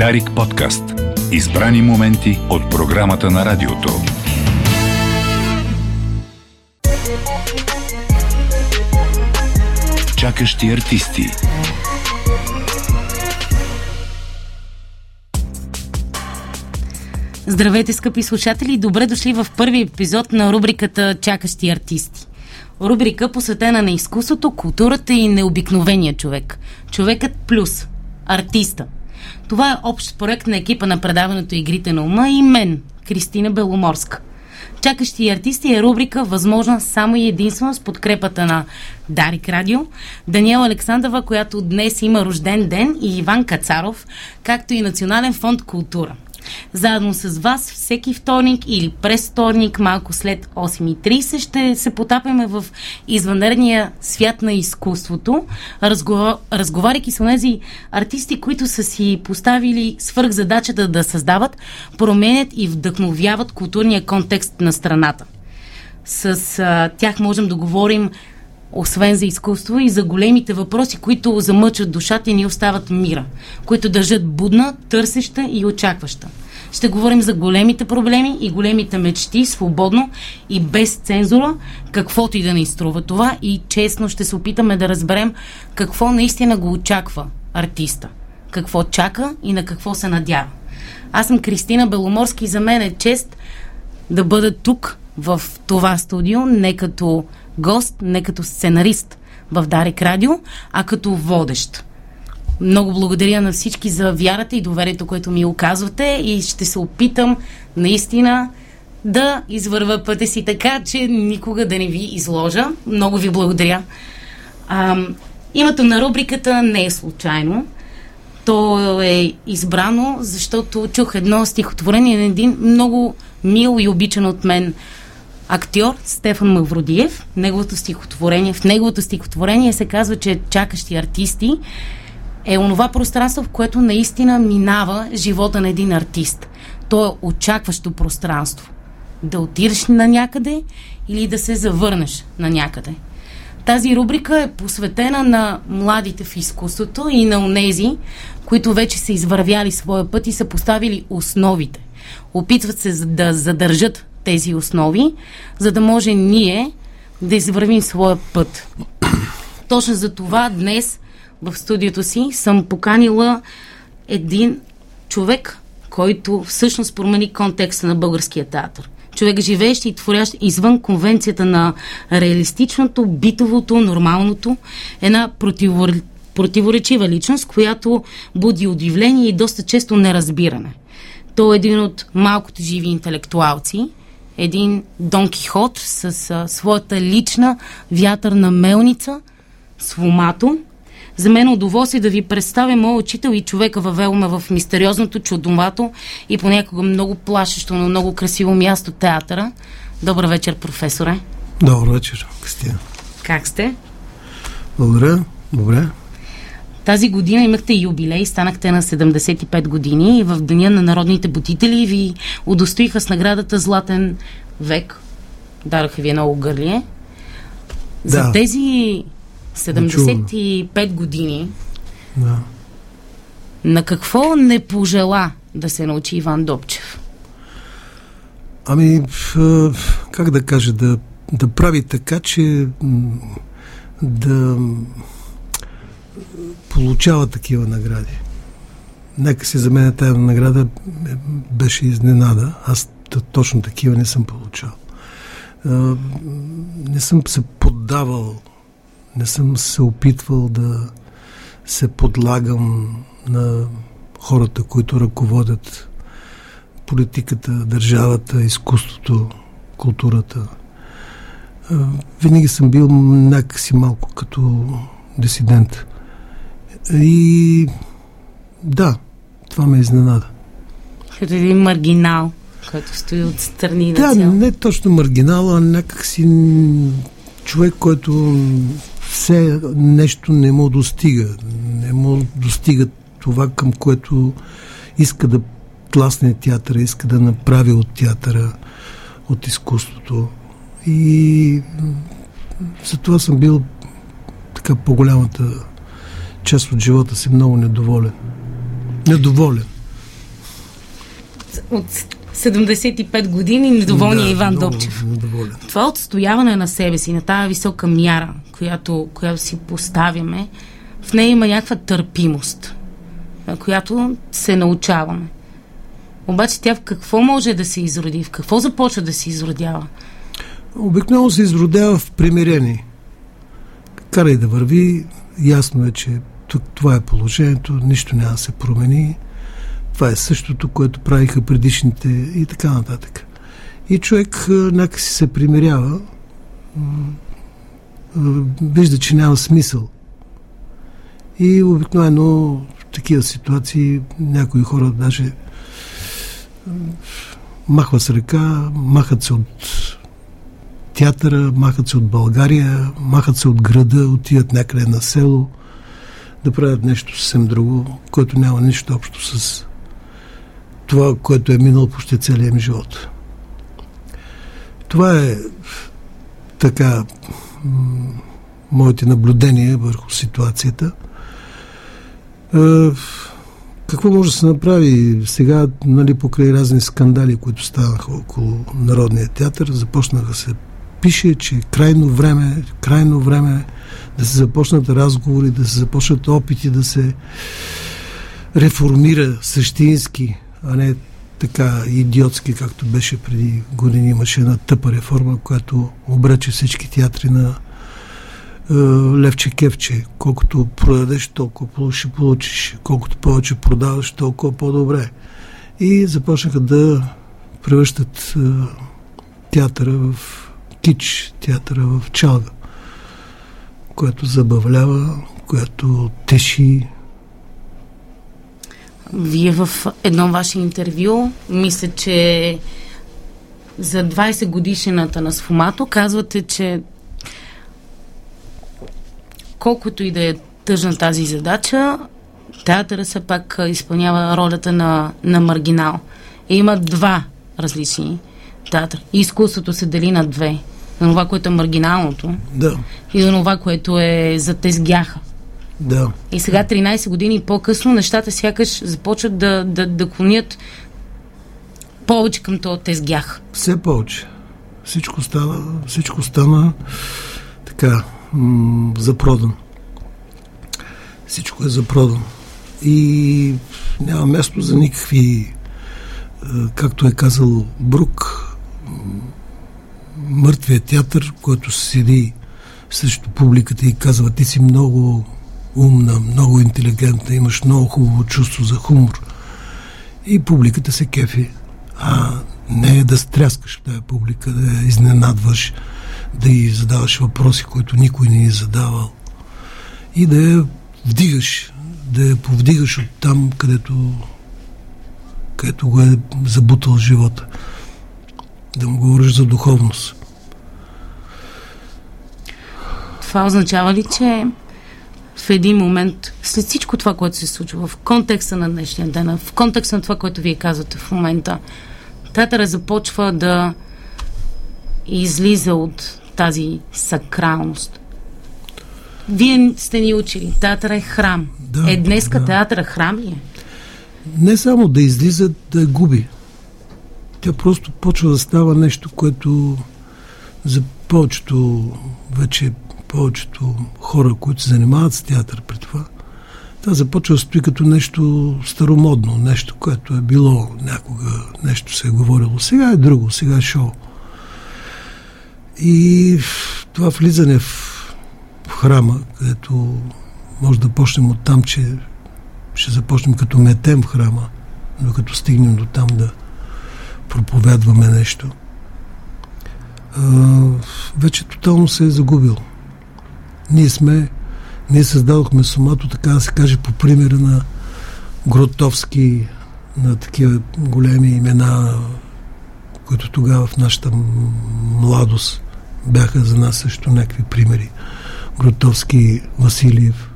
Дарик подкаст. Избрани моменти от програмата на радиото. Чакащи артисти. Здравейте, скъпи слушатели! Добре дошли в първи епизод на рубриката Чакащи артисти. Рубрика посветена на изкуството, културата и необикновения човек. Човекът плюс. Артиста. Това е общ проект на екипа на предаването Игрите на ума и мен, Кристина Беломорска. Чакащи артисти е рубрика възможна само и единствено с подкрепата на Дарик Радио, Даниела Александрова, която днес има рожден ден и Иван Кацаров, както и Национален фонд култура. Заедно с вас всеки вторник или през вторник, малко след 8.30, ще се потапяме в извънредния свят на изкуството, разговар... разговаряйки с тези артисти, които са си поставили свърх задачата да създават, променят и вдъхновяват културния контекст на страната. С а, тях можем да говорим освен за изкуство и за големите въпроси, които замъчват душата и ни остават мира, които държат будна, търсеща и очакваща. Ще говорим за големите проблеми и големите мечти, свободно и без цензура, каквото и да ни струва това и честно ще се опитаме да разберем какво наистина го очаква артиста, какво чака и на какво се надява. Аз съм Кристина Беломорски и за мен е чест да бъда тук в това студио, не като гост, не като сценарист в Дарик Радио, а като водещ. Много благодаря на всички за вярата и доверието, което ми оказвате и ще се опитам наистина да извърва пътя си така, че никога да не ви изложа. Много ви благодаря. А, името на рубриката не е случайно. То е избрано, защото чух едно стихотворение на един много мил и обичан от мен актьор Стефан Мавродиев. Неговото стихотворение, в неговото стихотворение се казва, че чакащи артисти е онова пространство, в което наистина минава живота на един артист. То е очакващо пространство. Да отидеш на някъде или да се завърнеш на някъде. Тази рубрика е посветена на младите в изкуството и на онези, които вече са извървяли своя път и са поставили основите. Опитват се да задържат тези основи, за да може ние да извървим своя път. Точно за това днес в студиото си съм поканила един човек, който всъщност промени контекста на българския театър. Човек живеещ и творящ извън конвенцията на реалистичното, битовото, нормалното. Една противор... противоречива личност, която буди удивление и доста често неразбиране. Той е един от малкото живи интелектуалци, един Дон Кихот с а, своята лична вятърна мелница, свомато. За мен е удоволствие да ви представя моят учител и човека въвел ме в мистериозното, чудомато и понякога много плашещо, но много красиво място театъра. Добър вечер, професоре. Добър вечер, Кристина. Как сте? Благодаря. Добре. Тази година имахте юбилей, станахте на 75 години и в Деня на народните будители ви удостоиха с наградата Златен век. Дараха ви едно гърлие. За Да. тези 75 години Да. на какво не пожела да се научи Иван Добчев? Ами, как да кажа, да, да прави така, че да получава такива награди. Нека си за мен тази награда е, беше изненада. Аз точно такива не съм получавал. Не съм се поддавал, не съм се опитвал да се подлагам на хората, които ръководят политиката, държавата, изкуството, културата. Винаги съм бил някакси малко като дисидент. И да, това ме изненада. Като един маргинал, който стои отстрани Да, на цяло. не точно маргинал, а някакси човек, който все нещо не му достига. Не му достига това, към което иска да тласне театъра, иска да направи от театъра, от изкуството. И затова съм бил така по-голямата част от живота си много недоволен. Недоволен. от 75 години недоволния Да, Иван много Добчев. Недоволен. Това отстояване на себе си, на тази висока мяра, която, която си поставяме, в нея има някаква търпимост, която се научаваме. Обаче тя в какво може да се изроди? В какво започва да се изродява? Обикновено се изродява в примирение. Карай да върви, ясно е, че тук това е положението, нищо няма да се промени. Това е същото, което правиха предишните и така нататък. И човек някакси се примирява, вижда, че няма смисъл. И обикновено в такива ситуации някои хора даже м, махва с ръка, махат се от театъра, махат се от България, махат се от града, отиват някъде на село да правят нещо съвсем друго, което няма нищо общо с това, което е минало почти целия ми живот. Това е така моите наблюдения върху ситуацията. Е, какво може да се направи сега, нали, покрай разни скандали, които станаха около Народния театър, започнаха се пише, че е крайно време, крайно време да се започнат разговори, да се започнат опити да се реформира същински, а не така идиотски, както беше преди години. Имаше една тъпа реформа, която обрече всички театри на е, левче кевче. Колкото продадеш, толкова ще получиш. Колкото повече продаваш, толкова по-добре. И започнаха да превръщат е, театъра в кич, театъра в чалга, което забавлява, което теши. Вие в едно ваше интервю, мисля, че за 20 годишната на Сфомато казвате, че колкото и да е тъжна тази задача, театъра все пак изпълнява ролята на, на маргинал. И има два различни театъра. Изкуството се дели на две. На това, което е маргиналното Да, и на това, което е за тезгяха. да. И сега, 13 години по-късно, нещата сякаш започват да, да, да клонят повече към този тезгях. Все повече. Всичко стана, всичко стана така, м- запродан. Всичко е запродан. И няма място за никакви, е, както е казал Брук, мъртвия театър, който седи срещу публиката и казва, ти си много умна, много интелигентна, имаш много хубаво чувство за хумор. И публиката се кефи. А не е да стряскаш тази публика, да я изненадваш, да й задаваш въпроси, които никой не е задавал. И да я вдигаш, да я повдигаш от там, където, където го е забутал живота. Да му говориш за духовност. Това означава ли, че в един момент, след всичко това, което се случва, в контекста на днешния ден, в контекста на това, което вие казвате в момента, театъра започва да излиза от тази сакралност. Вие сте ни учили. Театър е храм. Да, е, днеска да. театъра храм ли е? Не само да излиза, да губи. Тя просто почва да става нещо, което за повечето, вече повечето хора, които се занимават с театър при това, това започва да стои като нещо старомодно, нещо, което е било някога, нещо се е говорило. Сега е друго, сега е шоу. И това влизане в, в храма, където може да почнем от там, че ще започнем като метем в храма, докато стигнем до там да проповядваме нещо. А, вече тотално се е загубил. Ние сме, ние създадохме Сомато, така да се каже, по примера на Гротовски, на такива големи имена, които тогава в нашата младост бяха за нас също някакви примери. Гротовски, Василиев,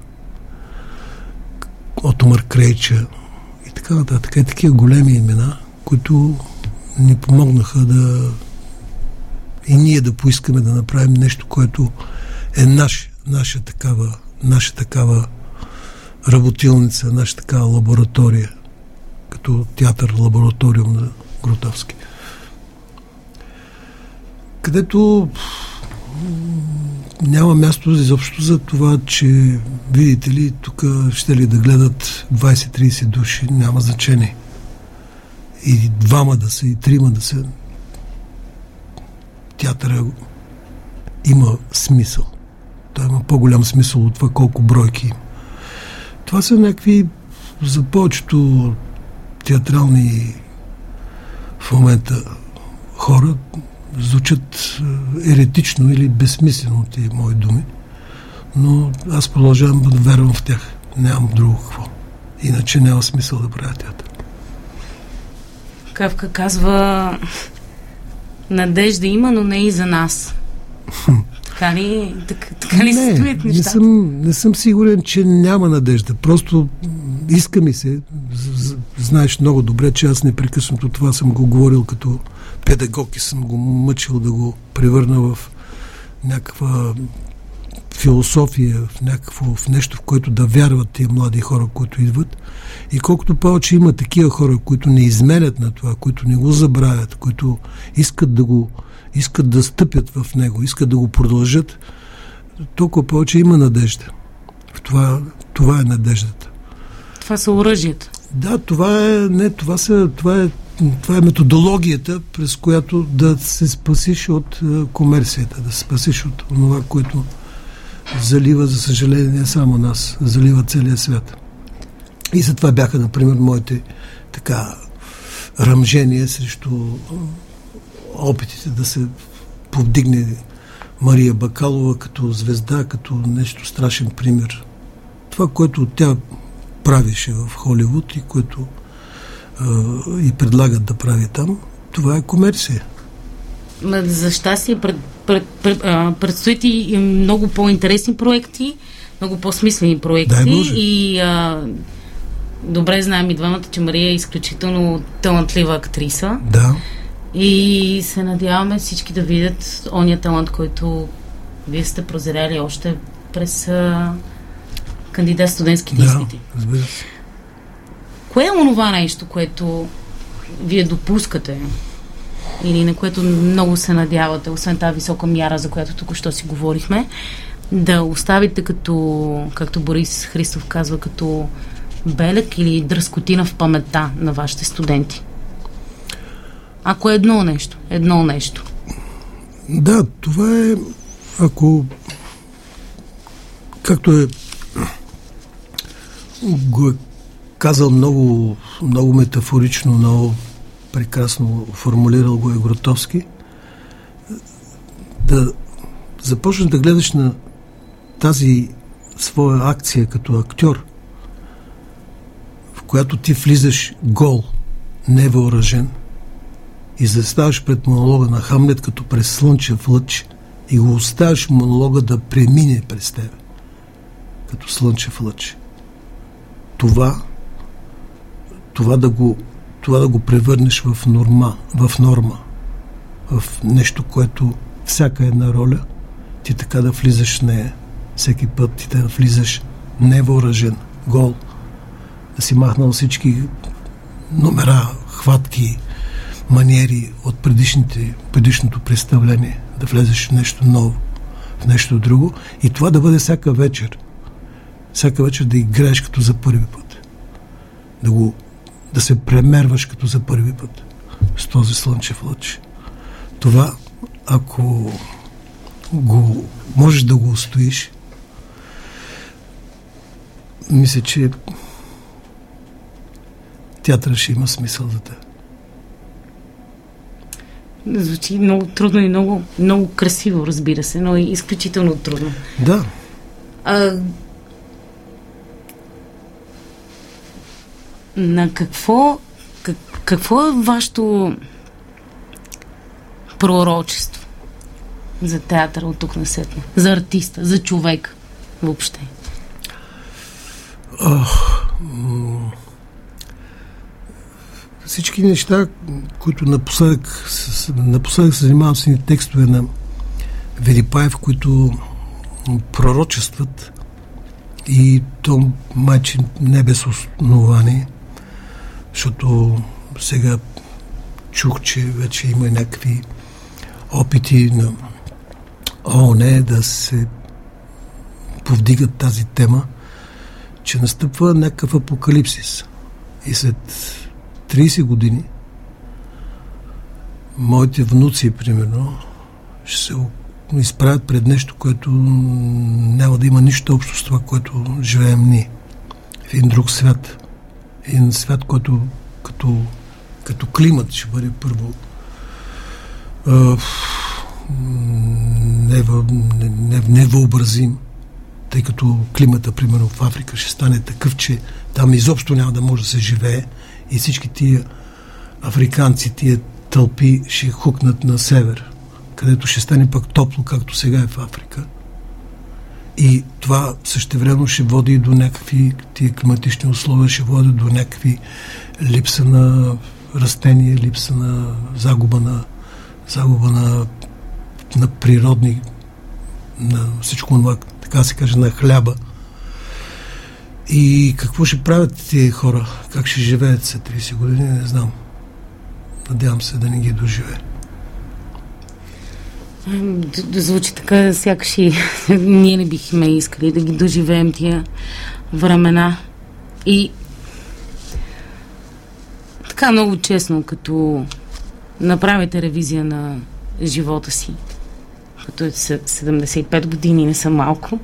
Отомар Крейча и така нататък. И такива големи имена, които ни помогнаха да и ние да поискаме да направим нещо, което е наш, наша такава, наша такава работилница, наша такава лаборатория, като като театър, лабораториум на Гротовски. Където няма място изобщо за това, че видите ли, тук ще ли да гледат 20-30 души, няма значение. И двама да са, и трима да са. Театъра има смисъл. Той има по-голям смисъл от това колко бройки има. Това са някакви за повечето театрални в момента хора звучат е, еретично или безсмислено тези мои думи, но аз продължавам да вярвам в тях. Нямам друго какво. Иначе няма смисъл да правя театър. Кавка казва надежда има, но не и за нас. Така ли, така, така ли не, се стоят нещата? Не съм, не съм сигурен, че няма надежда. Просто иска ми се. Знаеш много добре, че аз непрекъснато това съм го говорил като педагог и съм го мъчил да го превърна в някаква философия, в, някакво, в нещо, в което да вярват тия млади хора, които идват. И колкото повече има такива хора, които не изменят на това, които не го забравят, които искат да го искат да стъпят в него, искат да го продължат, толкова повече има надежда. Това, това е надеждата. Това са оръжията. Да, това е, не, това, са, това е това е методологията, през която да се спасиш от е, комерцията, да се спасиш от това, което залива, за съжаление, не само нас, залива целия свят. И за това бяха, например, моите така ръмжения срещу опитите да се повдигне Мария Бакалова като звезда, като нещо страшен пример. Това, което тя правеше в Холивуд и което а, и предлагат да прави там, това е комерция. За щастие пред, пред, пред, предстоят и много по-интересни проекти, много по-смислени проекти. И а, добре знаем и двамата, че Мария е изключително талантлива актриса. Да. И се надяваме всички да видят ония талант, който вие сте прозряли още през а, кандидат студентските да, изпити. разбира се. Кое е онова нещо, което вие допускате или на което много се надявате, освен тази висока мяра, за която тук що си говорихме, да оставите като, както Борис Христов казва, като белек или дръскотина в паметта на вашите студенти? Ако е едно нещо, едно нещо. Да, това е, ако както е го е казал много, много метафорично, много прекрасно формулирал го е Гротовски, да започнеш да гледаш на тази своя акция като актьор, в която ти влизаш гол, невъоръжен – и заставаш пред монолога на Хамлет като през слънчев лъч и го оставиш монолога да премине през тебе като слънчев лъч. Това това да го, това да го превърнеш в норма, в норма, в нещо, което всяка една роля, ти така да влизаш в нея. Всеки път ти да влизаш невъоръжен, гол, да си махнал всички номера, хватки, маниери от предишните, предишното представление, да влезеш в нещо ново, в нещо друго и това да бъде всяка вечер. Всяка вечер да играеш като за първи път. Да го да се премерваш като за първи път с този слънчев лъч. Това, ако го, можеш да го устоиш, мисля, че театъра ще има смисъл за теб. Звучи много трудно и много, много красиво, разбира се, но и изключително трудно. Да. А, на какво, как, какво е вашето пророчество за театър от тук на сетне? За артиста, за човек въобще? Ох, всички неща, които напоследък, напоследък се занимавам с текстове на Велипаев, които пророчестват и то майче не без основание защото сега чух, че вече има някакви опити на ООН да се повдигат тази тема, че настъпва някакъв апокалипсис. И след 30 години моите внуци, примерно, ще се изправят пред нещо, което няма да има нищо общо с това, което живеем ние. В един друг свят. Един свят, който като, като климат ще бъде първо невъобразим, не, не, тъй като климата, примерно в Африка, ще стане такъв, че там изобщо няма да може да се живее и всички тия африканци, тия тълпи ще хукнат на север, където ще стане пък топло, както сега е в Африка. И това същевременно ще води и до някакви тия климатични условия, ще води до някакви липса на растения, липса на загуба на, загуба на, на природни, на всичко това, така се каже, на хляба. И какво ще правят тези хора? Как ще живеят след 30 години? Не знам. Надявам се да не ги доживее. Звучи така, сякаш и ние не бихме искали да ги доживеем тия времена. И така много честно, като направите ревизия на живота си, като е 75 години, не са малко.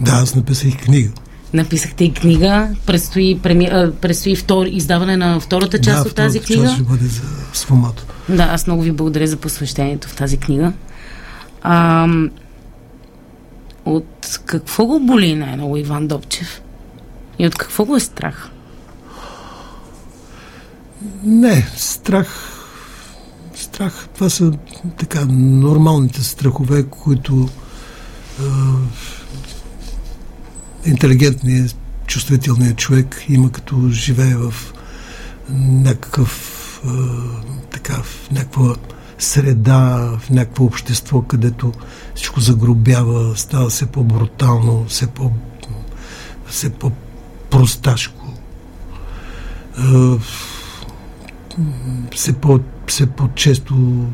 Да, аз написах книга. Написахте и книга. Предстои, преми... предстои втор... издаване на втората част да, от тази книга. Да, ще бъде за Свомато. Да, аз много ви благодаря за посвещението в тази книга. А, от какво го боли най-много Иван Добчев? И от какво го е страх? Не, страх. Страх. Това са така нормалните страхове, които е, интелигентният, чувствителният човек има като живее в някакъв така, в някаква среда, в някакво общество, където всичко загробява, става все по-брутално, все, по, все по-просташко. Все, по, все по-често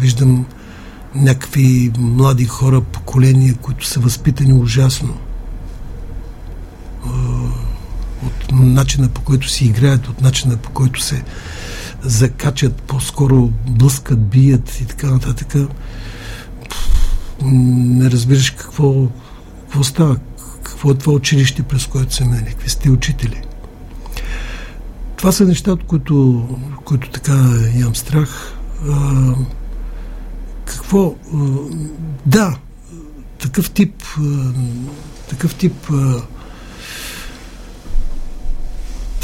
виждам някакви млади хора, поколения, които са възпитани ужасно. От начина по който си играят, от начина по който се закачат, по-скоро блъскат, бият и така нататък. Не разбираш какво, какво става, какво е това училище, през което се минали, какви сте учители. Това са неща, от които, които така имам страх. А, какво? А, да, такъв тип, а, такъв тип а,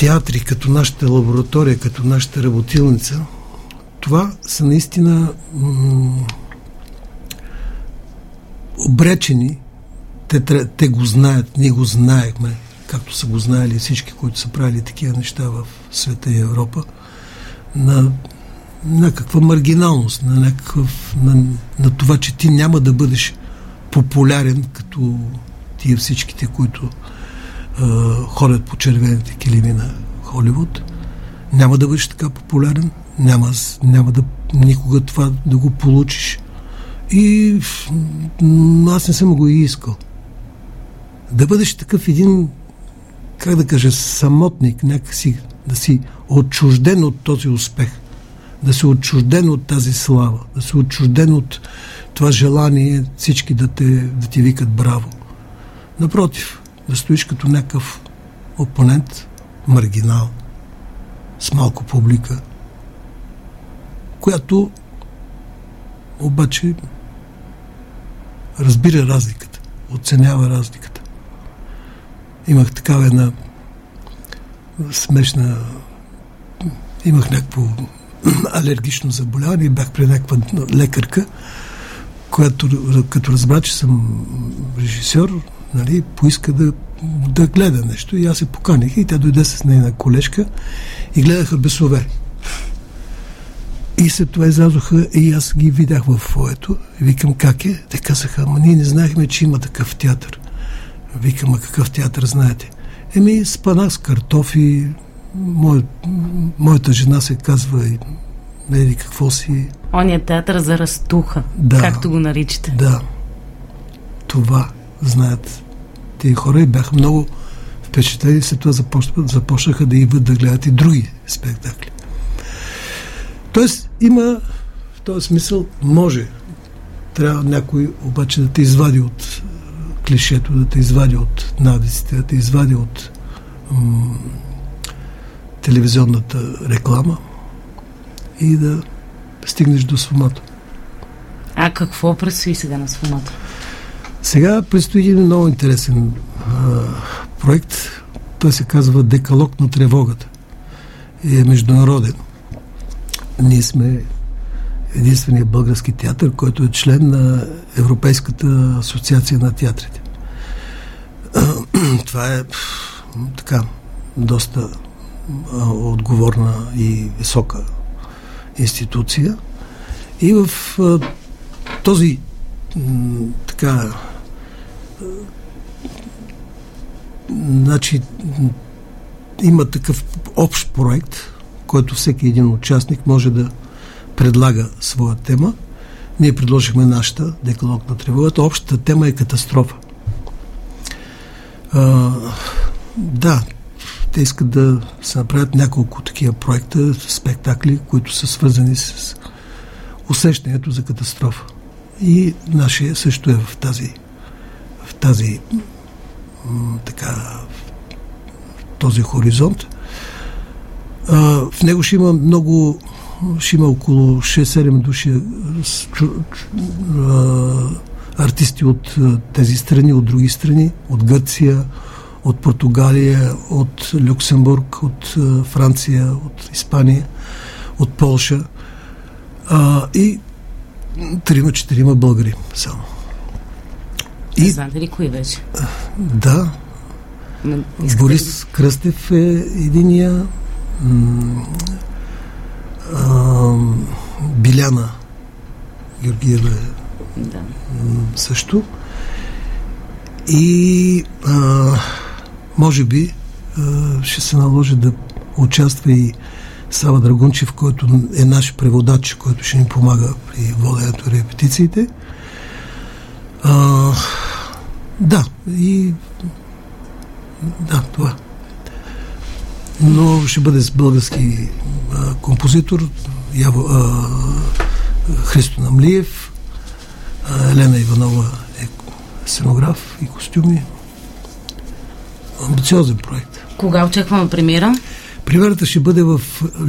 театри, като нашата лаборатория, като нашата работилница, това са наистина м- обречени. Те, те го знаят, ние го знаехме, както са го знаели всички, които са правили такива неща в света и Европа, на някаква маргиналност, на, някакъв, на, на това, че ти няма да бъдеш популярен като тия всичките, които ходят по червените килими на Холивуд. Няма да бъдеш така популярен, няма, няма да никога това да го получиш. И аз не съм го и искал. Да бъдеш такъв един, как да кажа, самотник, някакси да си отчужден от този успех, да си отчужден от тази слава, да си отчужден от това желание всички да, те, да ти викат браво. Напротив, да стоиш като някакъв опонент, маргинал, с малко публика, която обаче разбира разликата, оценява разликата. Имах такава една смешна имах някакво алергично заболяване и бях при някаква лекарка, която като разбра, че съм режисьор, нали, поиска да, да гледа нещо. И аз се поканих и тя дойде с нейна колежка и гледаха бесове. И след това излязоха и аз ги видях в фоето. Викам как е? Те казаха, ама ние не знаехме, че има такъв театър. Викам, а какъв театър знаете? Еми, спанах с картофи, мое, моята жена се казва и не еди какво си. Оня театър за разтуха, Да. както го наричате. Да, това знаят тези хора и бяха много впечатлени. След това започнаха, да идват да гледат и други спектакли. Тоест, има в този смисъл, може. Трябва някой обаче да те извади от е, клишето, да те извади от навиците, да те извади от м- телевизионната реклама и да стигнеш до свомато. А какво предстои сега на сфомата? Сега предстои един много интересен а, проект. Той се казва Декалог на тревогата. И е международен. Ние сме единствения български театър, който е член на Европейската асоциация на театрите. Това е така доста отговорна и висока институция. И в този така значи има такъв общ проект, който всеки един участник може да предлага своя тема. Ние предложихме нашата декалог на тревогата. Общата тема е катастрофа. А, да, те искат да се направят няколко такива проекта, спектакли, които са свързани с усещането за катастрофа. И нашия също е в тази, в тази така, този хоризонт. А, в него ще има много, ще има около 6-7 души чу- чу- а, артисти от тези страни, от други страни, от Гърция, от Португалия, от Люксембург, от Франция, от Испания, от Полша. А, и трима-четирима българи само. И... И Знаете ли кои беше? да, ли- Борис Кръстев е единия. м, а, Биляна Георгиева Да. също. И а, може би а, ще се наложи да участва и Сава Драгунчев, който е наш преводач, който ще ни помага при воденето на репетициите. А, да, и да, това. Но ще бъде с български а, композитор Яво, а, Христо Намлиев, а, Елена Иванова е сценограф и костюми. Амбициозен проект. Кога очакваме премиера? Примерата ще бъде в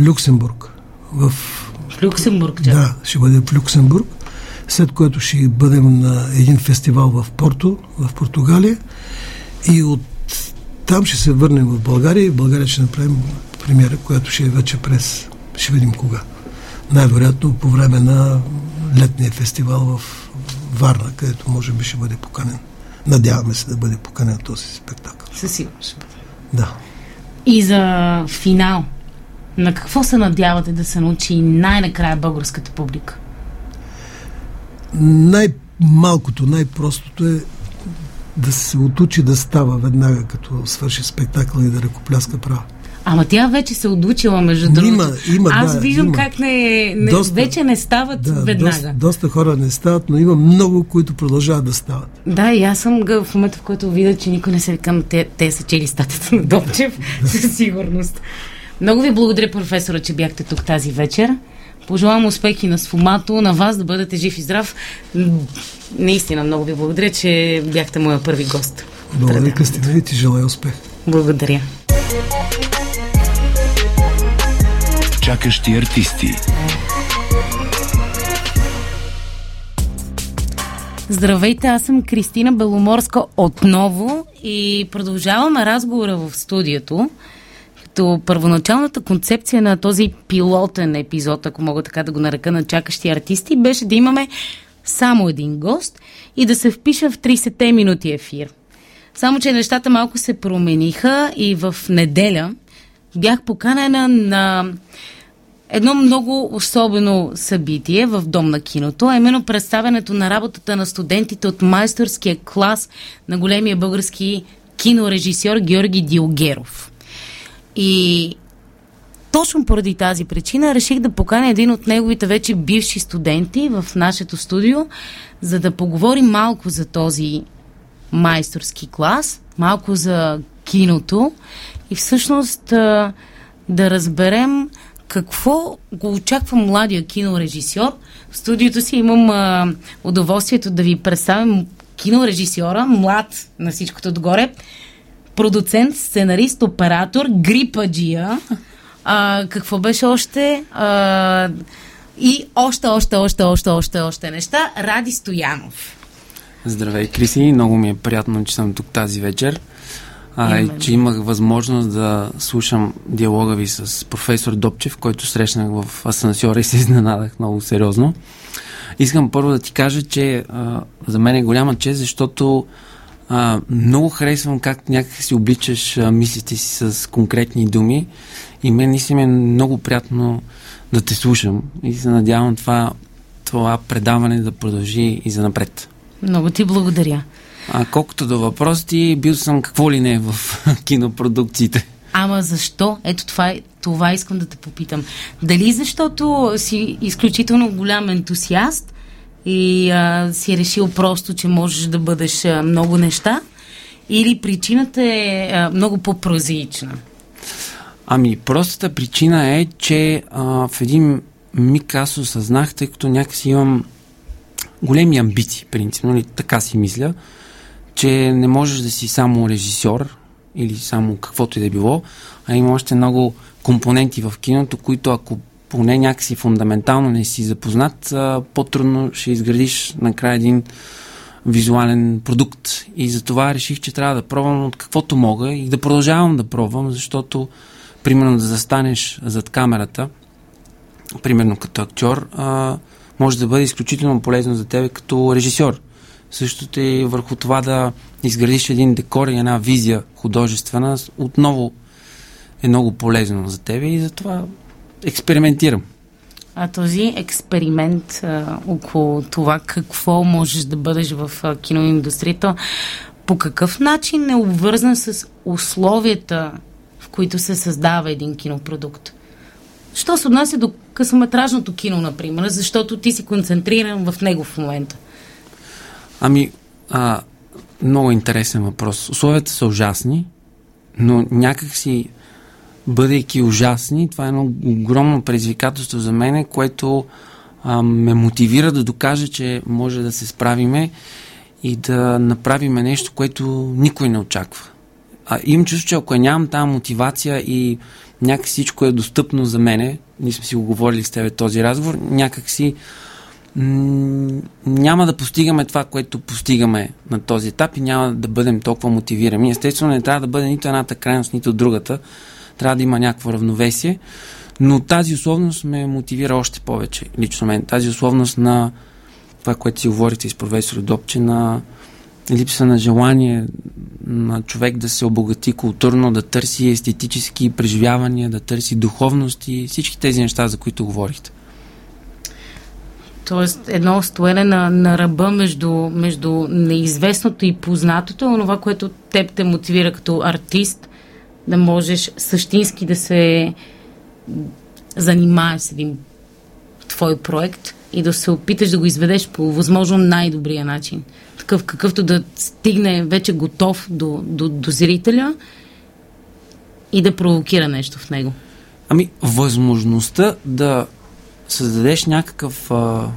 Люксембург. В, В Люксембург. чак. да, ще бъде в Люксембург, след което ще бъдем на един фестивал в Порто, в Португалия и от там ще се върнем в България и в България ще направим премиера, която ще е вече през... Ще видим кога. Най-вероятно по време на летния фестивал в Варна, където може би ще бъде поканен. Надяваме се да бъде поканен този спектакъл. Със сигурност. Да. И за финал. На какво се надявате да се научи най-накрая българската публика? Най-малкото, най-простото е да се отучи да става веднага, като свърши спектакъл и да ръкопляска право. Ама тя вече се отучила, между другото. Има, има, Аз да, виждам има. как не, не Доста. вече не стават Да, веднага. доста, доста хора не стават, но има много, които продължават да стават. Да, и аз съм в момента, в който видя, че никой не се викам, те, те са чели статията на Добчев, със сигурност. Много ви благодаря, професора, че бяхте тук тази вечер. Пожелавам успехи на Сфомато, на вас да бъдете жив и здрав. Наистина много ви благодаря, че бяхте моя първи гост. Благодаря. Кристина, и ти желая успех. Благодаря. Чакащи артисти. Здравейте, аз съм Кристина Беломорска отново и продължаваме разговора в студиото. Като първоначалната концепция на този пилотен епизод, ако мога така да го нарека на чакащи артисти, беше да имаме само един гост и да се впиша в 30-те минути ефир. Само, че нещата малко се промениха и в неделя бях поканена на едно много особено събитие в Дом на киното, а именно представянето на работата на студентите от майсторския клас на големия български кинорежисьор Георги Диогеров. И точно поради тази причина реших да поканя един от неговите вече бивши студенти в нашето студио, за да поговорим малко за този майсторски клас, малко за киното и всъщност да разберем какво го очаква младия кинорежисьор. В студиото си имам а, удоволствието да ви представям кинорежисьора, млад на всичкото отгоре, продуцент, сценарист, оператор, грипаджия. А, какво беше още? А, и още, още, още, още, още, още неща. Ради Стоянов. Здравей, Криси. Много ми е приятно, че съм тук тази вечер. А, и, че имах възможност да слушам диалога ви с професор Допчев, който срещнах в асансьора и се изненадах много сериозно. Искам първо да ти кажа, че а, за мен е голяма чест, защото а, много харесвам как някак си обличаш а, мислите си с конкретни думи и мен наистина е много приятно да те слушам и се надявам това, това предаване да продължи и за напред. Много ти благодаря. А колкото до въпросите, бил съм какво ли не в кинопродукциите. Ама защо? Ето това, това искам да те попитам. Дали защото си изключително голям ентусиаст и а, си решил просто, че можеш да бъдеш а, много неща? Или причината е а, много по-прозаична? Ами, простата причина е, че а, в един миг аз осъзнах, тъй като някакси имам големи амбиции, принципно, или така си мисля, че не можеш да си само режисьор или само каквото и да е било, а има още много компоненти в киното, които ако поне някакси фундаментално не си запознат, по-трудно ще изградиш накрая един визуален продукт. И затова реших, че трябва да пробвам от каквото мога и да продължавам да пробвам, защото примерно да застанеш зад камерата, примерно като актьор, може да бъде изключително полезно за тебе като режисьор. Същото е върху това да изградиш един декор и една визия художествена, отново е много полезно за тебе и затова експериментирам. А този експеримент а, около това какво можеш да бъдеш в а, киноиндустрията, по какъв начин е обвързан с условията, в които се създава един кинопродукт? Що се отнася до късометражното кино, например, защото ти си концентриран в него в момента? Ами, а, много интересен въпрос. Условията са ужасни, но някак си, бъдейки ужасни, това е едно огромно предизвикателство за мене, което а, ме мотивира да докаже, че може да се справиме и да направиме нещо, което никой не очаква. А, имам чувство, че ако нямам тази мотивация и някак всичко е достъпно за мене, ние сме си го говорили с тебе този разговор, някак си няма да постигаме това, което постигаме на този етап и няма да бъдем толкова мотивирани. Естествено, не трябва да бъде нито едната крайност, нито другата. Трябва да има някакво равновесие. Но тази условност ме мотивира още повече, лично мен. Тази условност на това, което си говорите с професор Добче, на липса на желание на човек да се обогати културно, да търси естетически преживявания, да търси духовност и всички тези неща, за които говорихте. Тоест едно стоене на, на ръба между, между неизвестното и познатото, е това, което теб те мотивира като артист, да можеш същински да се занимаеш с един твой проект и да се опиташ да го изведеш по възможно най-добрия начин. Такъв какъвто да стигне вече готов до, до, до зрителя и да провокира нещо в него. Ами, възможността да създадеш някакъв а,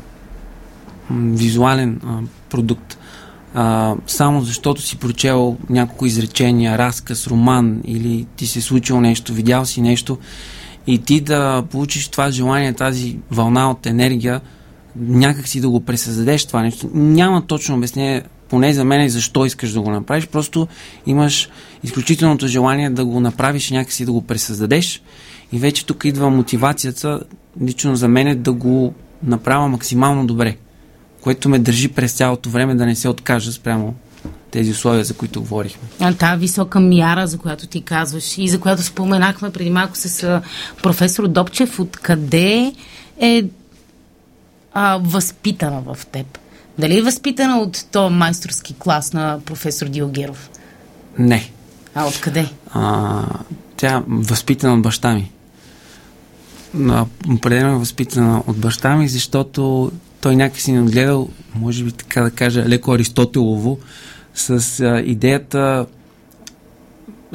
визуален а, продукт, а, само защото си прочел няколко изречения, разказ, роман или ти се е случило нещо, видял си нещо и ти да получиш това желание, тази вълна от енергия, някак си да го пресъздадеш това нещо. Няма точно обяснение, поне за мен, защо искаш да го направиш. Просто имаш изключителното желание да го направиш някакси да го пресъздадеш. И вече тук идва мотивацията лично за мен да го направя максимално добре, което ме държи през цялото време да не се откажа спрямо тези условия, за които говорихме. А тази висока мяра, за която ти казваш и за която споменахме преди малко с професор Добчев, откъде е а, възпитана в теб? Дали е възпитана от този майсторски клас на професор Диогеров? Не. А откъде? А, тя възпитана от баща ми определено е възпитана от баща ми, защото той някакси не отгледал, може би така да кажа, леко Аристотелово, с а, идеята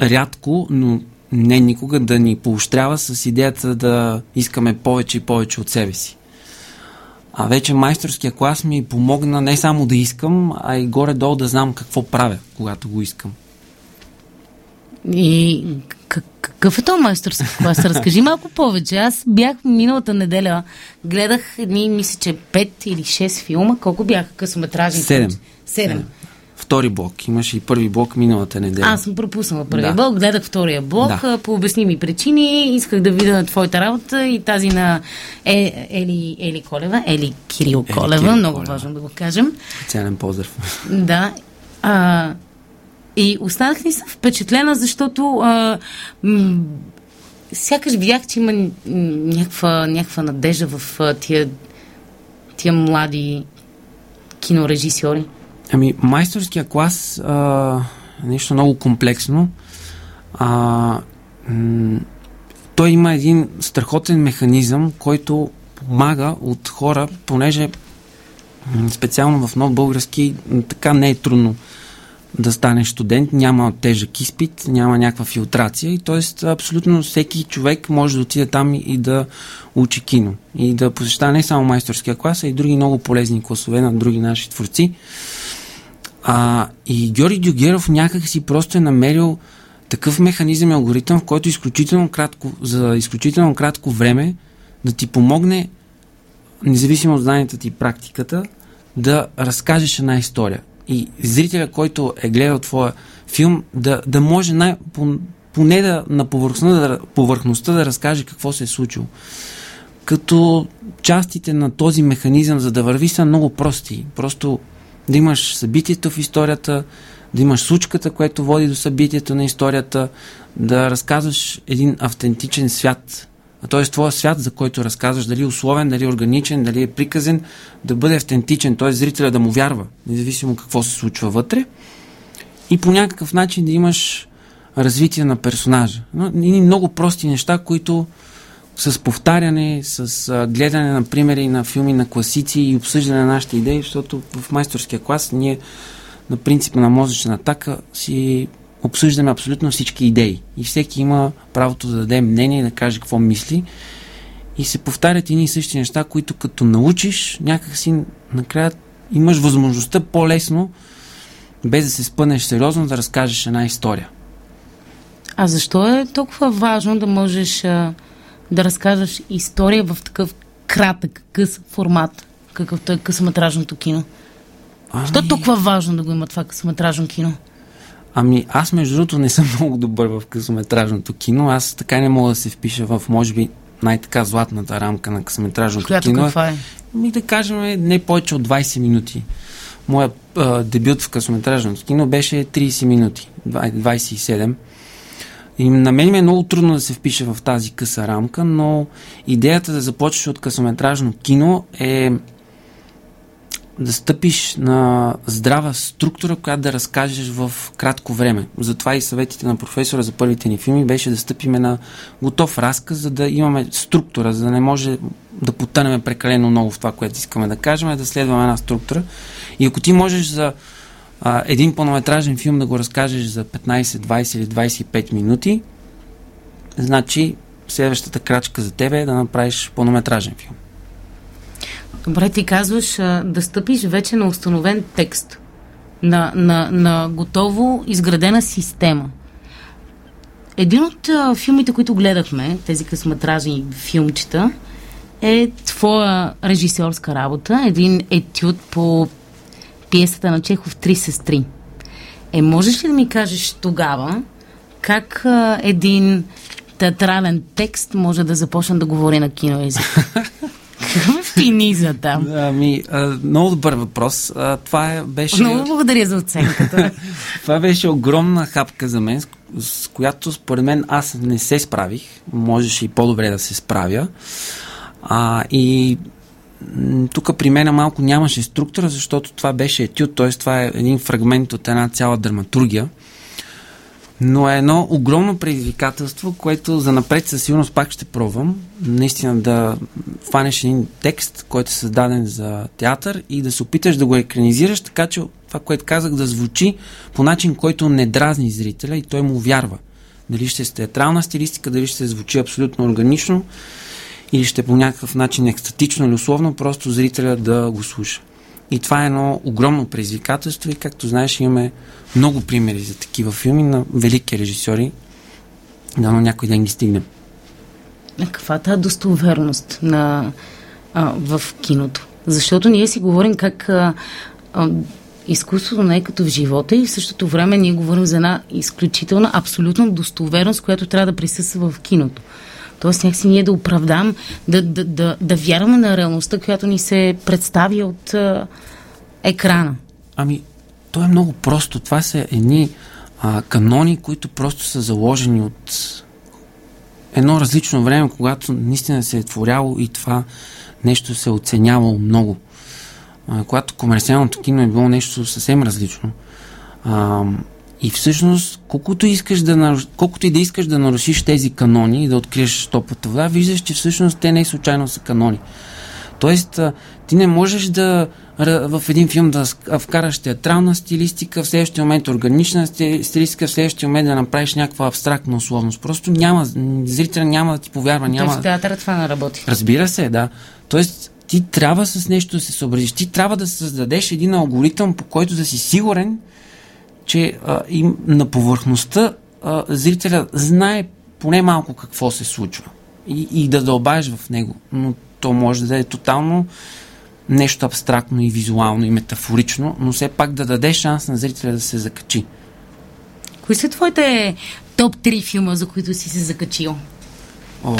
рядко, но не никога да ни поощрява с идеята да искаме повече и повече от себе си. А вече майсторския клас ми помогна не само да искам, а и горе-долу да знам какво правя, когато го искам. И какъв е то майсторски клас? Разкажи малко повече. Аз бях миналата неделя, гледах едни, мисля, че 5 или 6 филма. Колко бяха късометражни? Седем. Седем. Втори блок. Имаше и първи блок миналата неделя. Аз съм пропуснала първия Да. блок, гледах втория блок Да. по обясними причини. Исках да видя твоята работа и тази на е, Ели, Ели Колева, Ели Кирил Ели Колева, Кирил много Колева. важно да го кажем. Специален поздрав. Да. А, и останах ни съм впечатлена, защото а, сякаш видях, че има някаква, някаква надежда в а, тия, тия млади кинорежисьори. Ами, майсторския клас а, е нещо много комплексно. А, м- той има един страхотен механизъм, който помага от хора, понеже м, специално в нов български така не е трудно да станеш студент, няма тежък изпит, няма някаква филтрация и т.е. абсолютно всеки човек може да отиде там и да учи кино и да посещава не само майсторския клас, а и други много полезни класове на други наши творци. А, и Георги Дюгеров някак си просто е намерил такъв механизъм и алгоритъм, в който изключително кратко, за изключително кратко време да ти помогне, независимо от знанията ти и практиката, да разкажеш една история. И зрителя, който е гледал твоя филм, да, да може най, по, поне да, на повърхността да, повърхността да разкаже какво се е случило. Като частите на този механизъм, за да върви, са много прости. Просто да имаш събитието в историята, да имаш случката, което води до събитието на историята, да разказваш един автентичен свят. Т.е. твоя свят, за който разказваш, дали е условен, дали е органичен, дали е приказен, да бъде автентичен, т.е. зрителя да му вярва, независимо какво се случва вътре. И по някакъв начин да имаш развитие на персонажа. Но, и много прости неща, които с повтаряне, с а, гледане на примери на филми на класици и обсъждане на нашите идеи, защото в майсторския клас ние на принципа на мозъчна атака си обсъждаме абсолютно всички идеи. И всеки има правото да даде мнение и да каже какво мисли. И се повтарят едни и същи неща, които като научиш, някакси накрая имаш възможността по-лесно, без да се спънеш сериозно, да разкажеш една история. А защо е толкова важно да можеш а, да разкажеш история в такъв кратък, къс формат, какъвто е късометражното кино? Ами... Защо е толкова важно да го има това късометражно кино? Ами аз между другото не съм много добър в късометражното кино. Аз така не мога да се впиша в, може би, най-така златната рамка на късометражното Която кино. каква е? Ми да кажем не повече от 20 минути. Моят а, дебют в късометражното кино беше 30 минути, 27. И на мен ми е много трудно да се впиша в тази къса рамка, но идеята да започнеш от късометражно кино е да стъпиш на здрава структура, която да разкажеш в кратко време. Затова и съветите на професора за първите ни филми беше да стъпиме на готов разказ, за да имаме структура, за да не може да потънем прекалено много в това, което искаме да кажем, а да следваме една структура. И ако ти можеш за а, един пълнометражен филм да го разкажеш за 15, 20 или 25 минути, значи следващата крачка за тебе е да направиш пълнометражен филм. Добре, ти казваш а, да стъпиш вече на установен текст, на, на, на готово изградена система. Един от а, филмите, които гледахме, тези късометражни филмчета, е твоя режисьорска работа, един етюд по пиесата на Чехов Три сестри. Е, можеш ли да ми кажеш тогава как а, един театрален текст може да започне да говори на киноезик? Какъв там? Ами, а, много добър въпрос. А, това е, беше... Много благодаря за оценката. Това беше огромна хапка за мен, с, която според мен аз не се справих. Можеше и по-добре да се справя. А, и тук при мен малко нямаше структура, защото това беше етюд, т.е. това е един фрагмент от една цяла драматургия. Но е едно огромно предизвикателство, което за напред със сигурност пак ще пробвам. Наистина да фанеш един текст, който е създаден за театър и да се опиташ да го екранизираш, така че това, което казах, да звучи по начин, който не дразни зрителя и той му вярва. Дали ще е театрална стилистика, дали ще звучи абсолютно органично или ще по някакъв начин екстатично или условно, просто зрителя да го слуша. И това е едно огромно предизвикателство и както знаеш имаме много примери за такива филми на велики режисьори. Дано някой ден ги стигнем. Каква е достоверност на, а, в киното? Защото ние си говорим как а, а, изкуството не е като в живота и в същото време ние говорим за една изключителна, абсолютна достоверност, която трябва да присъства в киното. Тоест някакси ние да оправдам, да, да, да, да вярваме на реалността, която ни се представи от а, екрана. Ами, то е много просто. Това са едни а, канони, които просто са заложени от едно различно време, когато наистина се е творяло и това нещо се е оценявало много. А, когато комерциалното кино е било нещо съвсем различно. А, и всъщност, колкото, искаш да наруш... колкото и да искаш да нарушиш тези канони и да откриеш топлата вода, виждаш, че всъщност те не случайно са канони. Тоест, ти не можеш да в един филм да вкараш театрална стилистика, в следващия момент органична стилистика, в следващия момент да направиш някаква абстрактна условност. Просто няма, зрителя няма да ти повярва. Няма... в театъра това не работи. Разбира се, да. Тоест, ти трябва с нещо да се съобразиш. Ти трябва да създадеш един алгоритъм, по който да си сигурен, че а, им, на повърхността а, зрителя знае поне малко какво се случва и, и да дълбаеш в него. Но то може да е тотално нещо абстрактно и визуално и метафорично, но все пак да даде шанс на зрителя да се закачи. Кои са твоите топ 3 филма, за които си се закачил? О,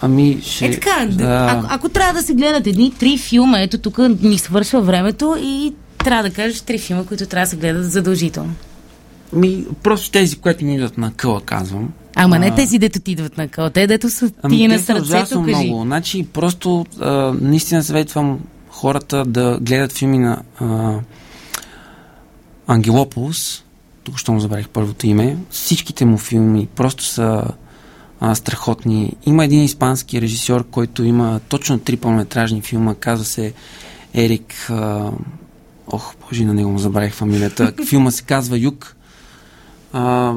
ами ще... Е така, да... ако, ако трябва да се гледат едни три филма, ето тук ни свършва времето и трябва да кажеш три филма, които трябва да се гледат задължително. Ми, просто тези, които ми идват на къла, казвам. Ама не тези, дето ти идват на къл, те дето са ами, ти на сърцето, кажи. много. Значи, просто а, наистина съветвам хората да гледат филми на а, Ангелополос, тук ще му забравих първото име. Всичките му филми просто са а, страхотни. Има един испански режисьор, който има точно три пълнометражни филма, казва се Ерик... А, ох, боже, на него му забравих фамилията. Филма се казва Юг. А,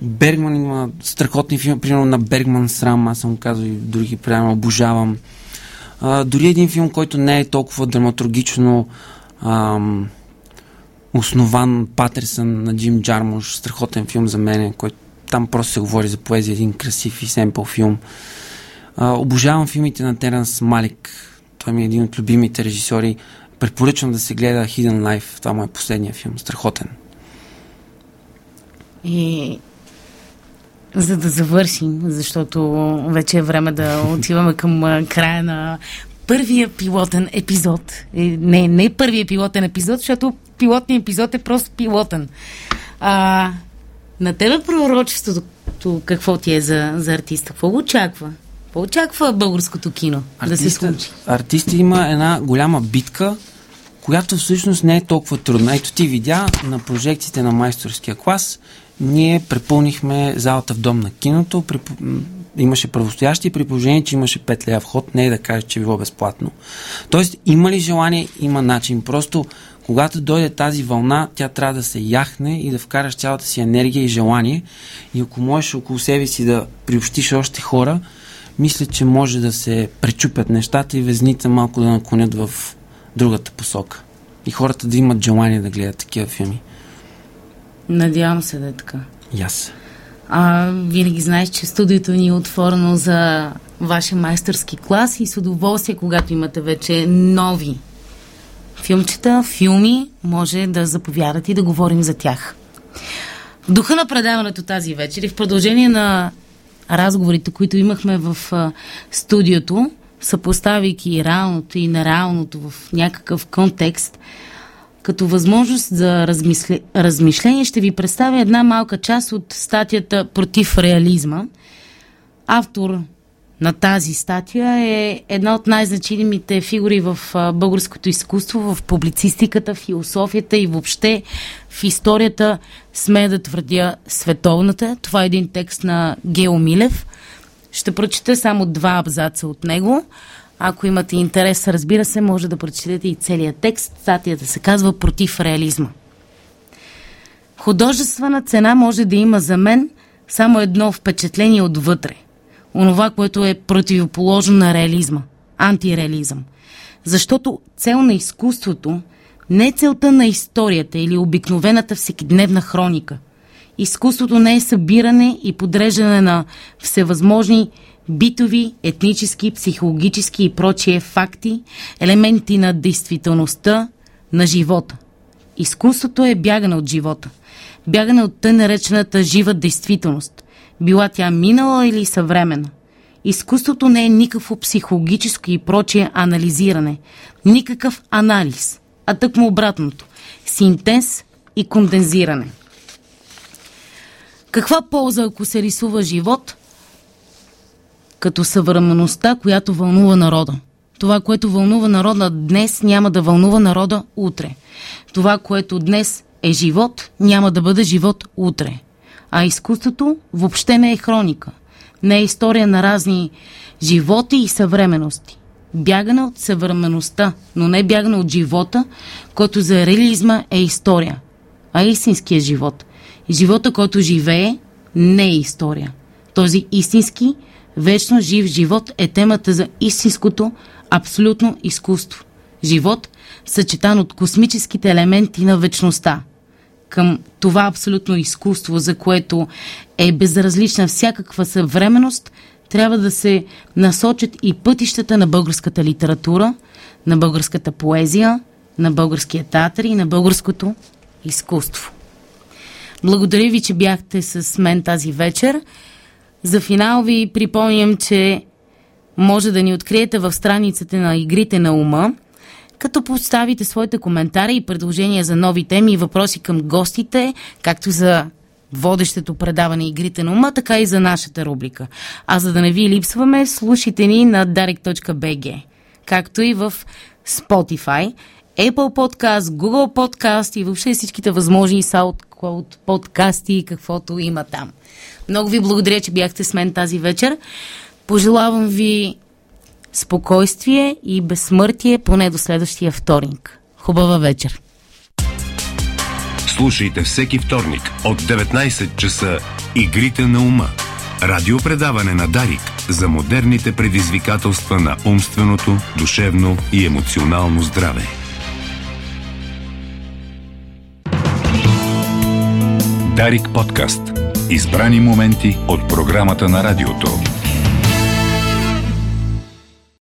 Бергман има страхотни филми, примерно на Бергман Срам, аз съм казал и други, примерно обожавам. А, дори един филм, който не е толкова драматургично ам, основан Патерсън на Джим Джармуш, страхотен филм за мен, който там просто се говори за поезия, един красив и семпъл филм. А, обожавам филмите на Теренс Малик. Той ми е един от любимите режисьори. Препоръчвам да се гледа Hidden Life. Това му е последния филм. Страхотен. И за да завършим, защото вече е време да отиваме към края на първия пилотен епизод. Не, не първия пилотен епизод, защото пилотният епизод е просто пилотен. А, на тебе пророчеството какво ти е за, за артиста? Какво го очаква? Какво очаква българското кино артиста, да се случи? Артиста има една голяма битка, която всъщност не е толкова трудна. Ето ти видя на прожекциите на майсторския клас ние препълнихме залата в дом на киното, при, имаше правостоящи при положение, че имаше 5 лея вход, не е да кажа, че било безплатно. Тоест, има ли желание, има начин. Просто, когато дойде тази вълна, тя трябва да се яхне и да вкараш цялата си енергия и желание. И ако можеш около себе си да приобщиш още хора, мисля, че може да се пречупят нещата и везните малко да наклонят в другата посока. И хората да имат желание да гледат такива филми. Надявам се да е така. Yes. А, винаги знаеш, че студиото ни е отворено за вашия майсторски клас и с удоволствие, когато имате вече нови филмчета, филми, може да заповядате и да говорим за тях. В духа на предаването тази вечер и в продължение на разговорите, които имахме в а, студиото, съпоставяйки реалното и нереалното в някакъв контекст, като възможност за размисле... размишление ще ви представя една малка част от статията Против реализма. Автор на тази статия е една от най-значимите фигури в българското изкуство, в публицистиката, философията и въобще в историята, сме да твърдя световната. Това е един текст на Гео Милев. Ще прочета само два абзаца от него. Ако имате интерес, разбира се, може да прочетете и целият текст. Статията се казва Против реализма. Художествена цена може да има за мен само едно впечатление отвътре – онова, което е противоположно на реализма, антиреализъм. Защото цел на изкуството не е целта на историята или обикновената всекидневна хроника. Изкуството не е събиране и подреждане на всевъзможни битови, етнически, психологически и прочие факти, елементи на действителността, на живота. Изкуството е бягане от живота. Бягане от тъй наречената жива действителност – била тя минала или съвременна. Изкуството не е никакво психологическо и прочие анализиране, никакъв анализ, а тъкмо обратното – синтез и кондензиране. Каква полза, ако се рисува живот като съвременността, която вълнува народа? Това, което вълнува народа днес, няма да вълнува народа утре. Това, което днес е живот, няма да бъде живот утре. А изкуството въобще не е хроника. Не е история на разни животи и съвременности. Бягане от съвременността, но не бягане от живота, който за реализма е история, а истинския живот. Живота, който живее, не е история. Този истински, вечно жив живот е темата за истинското, абсолютно изкуство. Живот, съчетан от космическите елементи на вечността – към това абсолютно изкуство, за което е безразлична всякаква съвременност, трябва да се насочат и пътищата на българската литература, на българската поезия, на българския театър и на българското изкуство. Благодаря ви, че бяхте с мен тази вечер. За финал ви припомням, че може да ни откриете в страницата на Игрите на ума – като поставите своите коментари и предложения за нови теми и въпроси към гостите, както за водещето предаване Игрите на ума, така и за нашата рубрика. А за да не ви липсваме, слушайте ни на darek.bg, както и в Spotify, Apple Podcast, Google Podcast и въобще всичките възможни SoundCloud подкасти и каквото има там. Много ви благодаря, че бяхте с мен тази вечер. Пожелавам ви спокойствие и безсмъртие поне до следващия вторник. Хубава вечер! Слушайте всеки вторник от 19 часа Игрите на ума. Радиопредаване на Дарик за модерните предизвикателства на умственото, душевно и емоционално здраве. Дарик подкаст. Избрани моменти от програмата на радиото.